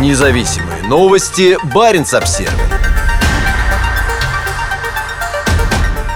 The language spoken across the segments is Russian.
Независимые новости. Барин обсерва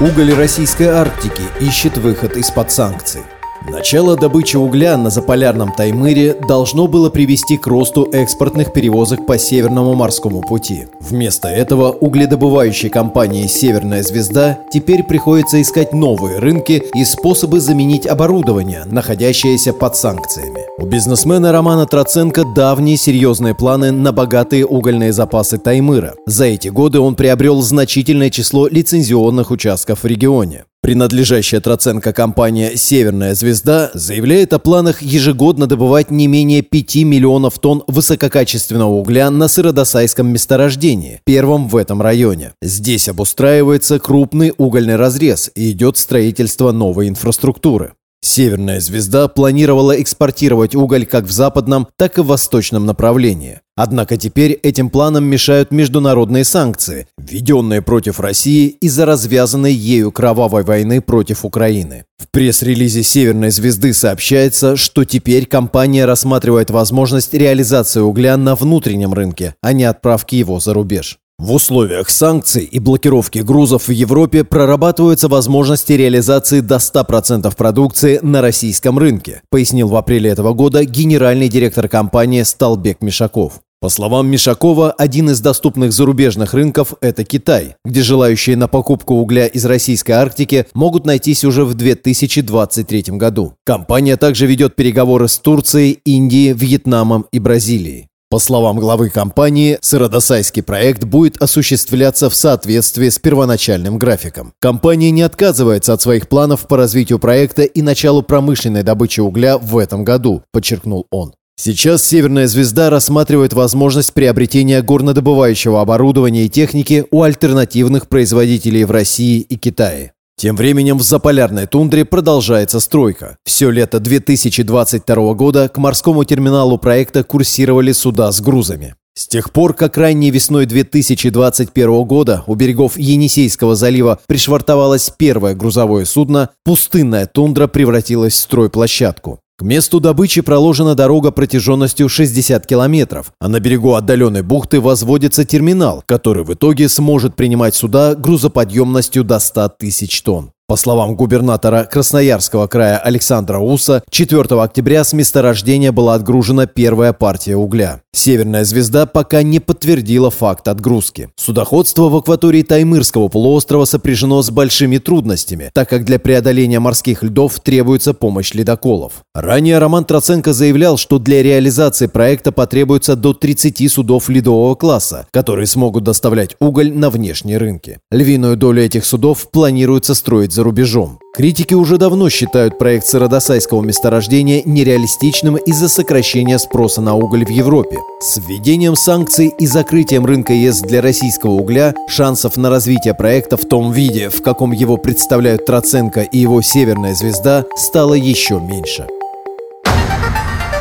Уголь российской Арктики ищет выход из-под санкций. Начало добычи угля на заполярном Таймыре должно было привести к росту экспортных перевозок по Северному морскому пути. Вместо этого угледобывающей компании «Северная звезда» теперь приходится искать новые рынки и способы заменить оборудование, находящееся под санкциями. У бизнесмена Романа Троценко давние серьезные планы на богатые угольные запасы Таймыра. За эти годы он приобрел значительное число лицензионных участков в регионе. Принадлежащая Троценко компания «Северная звезда» заявляет о планах ежегодно добывать не менее 5 миллионов тонн высококачественного угля на сыродосайском месторождении, первом в этом районе. Здесь обустраивается крупный угольный разрез и идет строительство новой инфраструктуры. Северная звезда планировала экспортировать уголь как в западном, так и в восточном направлении. Однако теперь этим планам мешают международные санкции, введенные против России из-за развязанной ею кровавой войны против Украины. В пресс-релизе «Северной звезды» сообщается, что теперь компания рассматривает возможность реализации угля на внутреннем рынке, а не отправки его за рубеж. В условиях санкций и блокировки грузов в Европе прорабатываются возможности реализации до 100% продукции на российском рынке, пояснил в апреле этого года генеральный директор компании Сталбек Мишаков. По словам Мишакова, один из доступных зарубежных рынков – это Китай, где желающие на покупку угля из российской Арктики могут найтись уже в 2023 году. Компания также ведет переговоры с Турцией, Индией, Вьетнамом и Бразилией. По словам главы компании, сыродосайский проект будет осуществляться в соответствии с первоначальным графиком. Компания не отказывается от своих планов по развитию проекта и началу промышленной добычи угля в этом году, подчеркнул он. Сейчас «Северная звезда» рассматривает возможность приобретения горнодобывающего оборудования и техники у альтернативных производителей в России и Китае. Тем временем в заполярной тундре продолжается стройка. Все лето 2022 года к морскому терминалу проекта курсировали суда с грузами. С тех пор, как ранней весной 2021 года у берегов Енисейского залива пришвартовалось первое грузовое судно, пустынная тундра превратилась в стройплощадку. К месту добычи проложена дорога протяженностью 60 километров, а на берегу отдаленной бухты возводится терминал, который в итоге сможет принимать суда грузоподъемностью до 100 тысяч тонн. По словам губернатора Красноярского края Александра Уса, 4 октября с месторождения была отгружена первая партия угля. «Северная звезда» пока не подтвердила факт отгрузки. Судоходство в акватории Таймырского полуострова сопряжено с большими трудностями, так как для преодоления морских льдов требуется помощь ледоколов. Ранее Роман Троценко заявлял, что для реализации проекта потребуется до 30 судов ледового класса, которые смогут доставлять уголь на внешние рынки. Львиную долю этих судов планируется строить за рубежом. Критики уже давно считают проект сыродосайского месторождения нереалистичным из-за сокращения спроса на уголь в Европе. С введением санкций и закрытием рынка ЕС для российского угля шансов на развитие проекта в том виде, в каком его представляют Троценко и его «Северная звезда», стало еще меньше.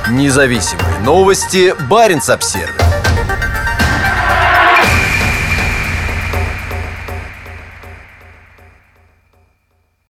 Независимые новости. Барин обсервис